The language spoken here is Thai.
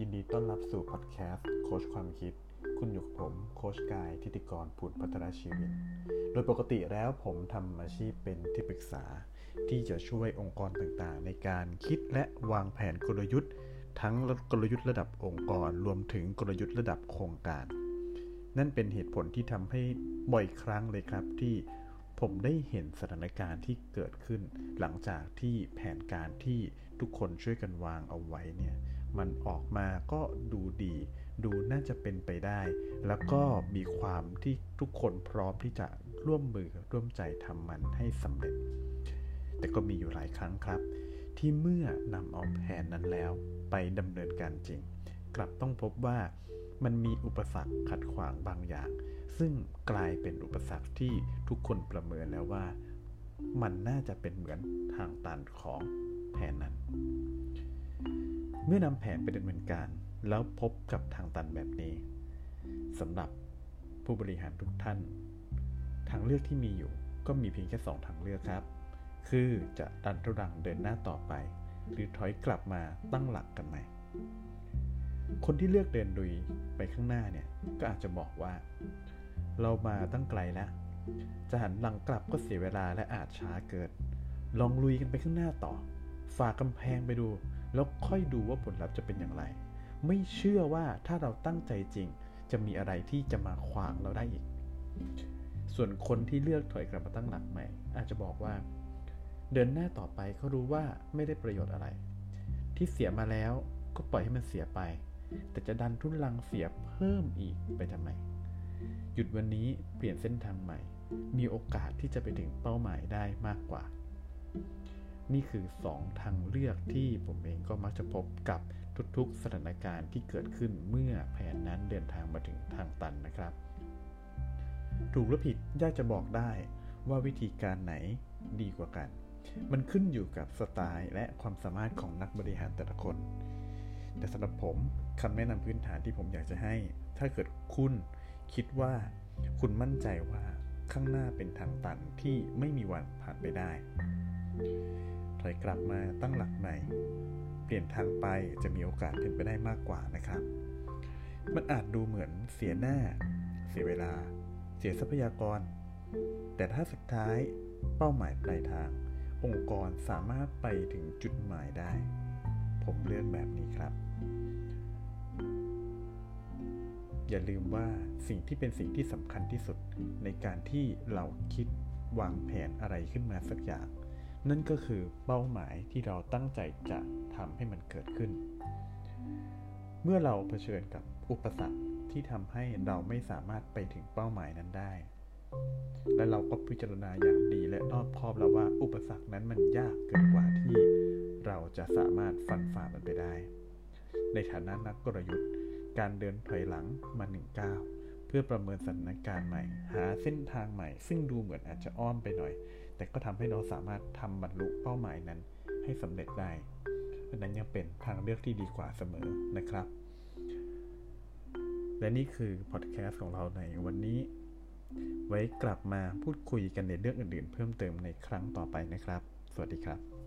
ยินดีต้อนรับสู่พอดแคสต์โคชความคิด คุณอยู่กับผม โคชกายทิติกรผุดพัฒนาชีวิต โดยปกติแล้วผมทำอาชีพเป็นที่ปรึกษา ที่จะช่วยองค์กรต่างๆ ในการคิดและวางแผนกลยุทธ์ ทั้งกลยุทธ์ระดับองค์กร รวมถึงกลยุทธ์ระดับโครงการ นั่นเป็นเหตุผลที่ทำให้บ่อยครั้งเลยครับที่ผมได้เห็นสถานการณ์ที่เกิดขึ้น หลังจากที่แผนการที่ทุกคนช่วยกันวางเอาไว้เนี่ย มันออกมาก็ดูดี ดูน่าจะเป็นไปได้ แล้วก็มีความที่ทุกคนพร้อมที่จะร่วมมือร่วมใจทำมันให้สำเร็จ แต่ก็มีอยู่หลายครั้งครับ ที่เมื่อนำเอาแผนนั้นแล้วไปดำเนินการจริง กลับต้องพบว่ามันมีอุปสรรคขัดขวางบางอย่าง ซึ่งกลายเป็นอุปสรรคที่ทุกคนประเมินแล้วว่า มันน่าจะเป็นเหมือนทางตันของแผนนั้น เมื่อนำแผนไปดำเนินการ แล้วพบกับทางตันแบบนี้สำหรับผู้บริหารทุกท่าน ทางเลือกที่มีอยู่ก็มีเพียงแค่สองทางเลือกครับ คือจะดันทุรังเดินหน้าต่อไป หรือถอยกลับมาตั้งหลักกันใหม่คนที่เลือกเดินดุยไปข้างหน้าเนี่ยก็อาจจะบอกว่า เรามาตั้งไกลแล้วจะหันหลังกลับก็เสียเวลาและอาจช้าเกินลองลุยกันไปข้างหน้าต่อฝากกำแพงไปดู แล้วค่อยดูว่าผลลัพธ์จะเป็นอย่างไร ไม่เชื่อว่าถ้าเราตั้งใจจริง จะมีอะไรที่จะมาขวางเราได้อีก ส่วนคนที่เลือกถอยกลับมาตั้งหลักใหม่ อาจจะบอกว่า เดินหน้าต่อไปเขารู้ว่าไม่ได้ประโยชน์อะไร ที่เสียมาแล้วก็ปล่อยให้มันเสียไป แต่จะดันทุนลังเสียเพิ่มอีกไปทำไม หยุดวันนี้เปลี่ยนเส้นทางใหม่ มีโอกาสที่จะไปถึงเป้าหมายได้มากกว่า นี่คือ 2 ทางเลือกที่ผมเองก็มักจะพบกับทุกๆ สถานการณ์ที่เกิดขึ้นเมื่อแผนนั้นเดินทางมาถึงทางตันนะครับ ถูกหรือผิดยากจะบอกได้ว่าวิธีการไหนดีกว่ากัน มันขึ้นอยู่กับสไตล์และความสามารถของนักบริหารแต่ละคน แต่สำหรับผมคำแนะนำพื้นฐานที่ผมอยากจะให้ ถ้าเกิดคุณคิดว่าคุณมั่นใจว่าข้างหน้าเป็นทางตันที่ไม่มีวันผ่านไปได้ ถอยกลับมาตั้งหลักใหม่ เปลี่ยนทางไปจะมีโอกาสเป็นไปได้มากกว่านะครับ มันอาจดูเหมือนเสียหน้า เสียเวลา เสียทรัพยากร แต่ถ้าสุดท้ายเป้าหมายปลายทาง องค์กรสามารถไปถึงจุดหมายได้ ผมเลือกแบบนี้ครับ อย่าลืมว่าสิ่งที่เป็นสิ่งที่สำคัญที่สุดในการที่เราคิดวางแผนอะไรขึ้นมาสักอย่าง นั่นก็คือเป้าหมายที่เราตั้งใจจะทำให้มันเกิดขึ้น เมื่อเราเผชิญกับอุปสรรคที่ทำให้เราไม่สามารถไปถึงเป้าหมายนั้นได้ และเราก็พิจารณาอย่างดีและรอบคอบแล้วว่าอุปสรรคนั้นมันยากเกินกว่าที่เราจะสามารถฟันฝ่ามันไปได้ ในฐานะนักกลยุทธ์ การเดินถอยหลังมาหนึ่งก้าวเพื่อประเมินสถานการณ์ใหม่ หาเส้นทางใหม่ ซึ่งดูเหมือนอาจจะอ้อมไปหน่อย แต่ก็ทำให้เราสามารถทำบรรลุเป้าหมายนั้นให้สำเร็จได้ดังนั้นยังเป็นทางเลือกที่ดีกว่าเสมอนะครับ และนี่คือพอดแคสต์ของเราในวันนี้ ไว้กลับมาพูดคุยกันในเรื่องอื่นๆ เพิ่มเติมในครั้งต่อไปนะครับ สวัสดีครับ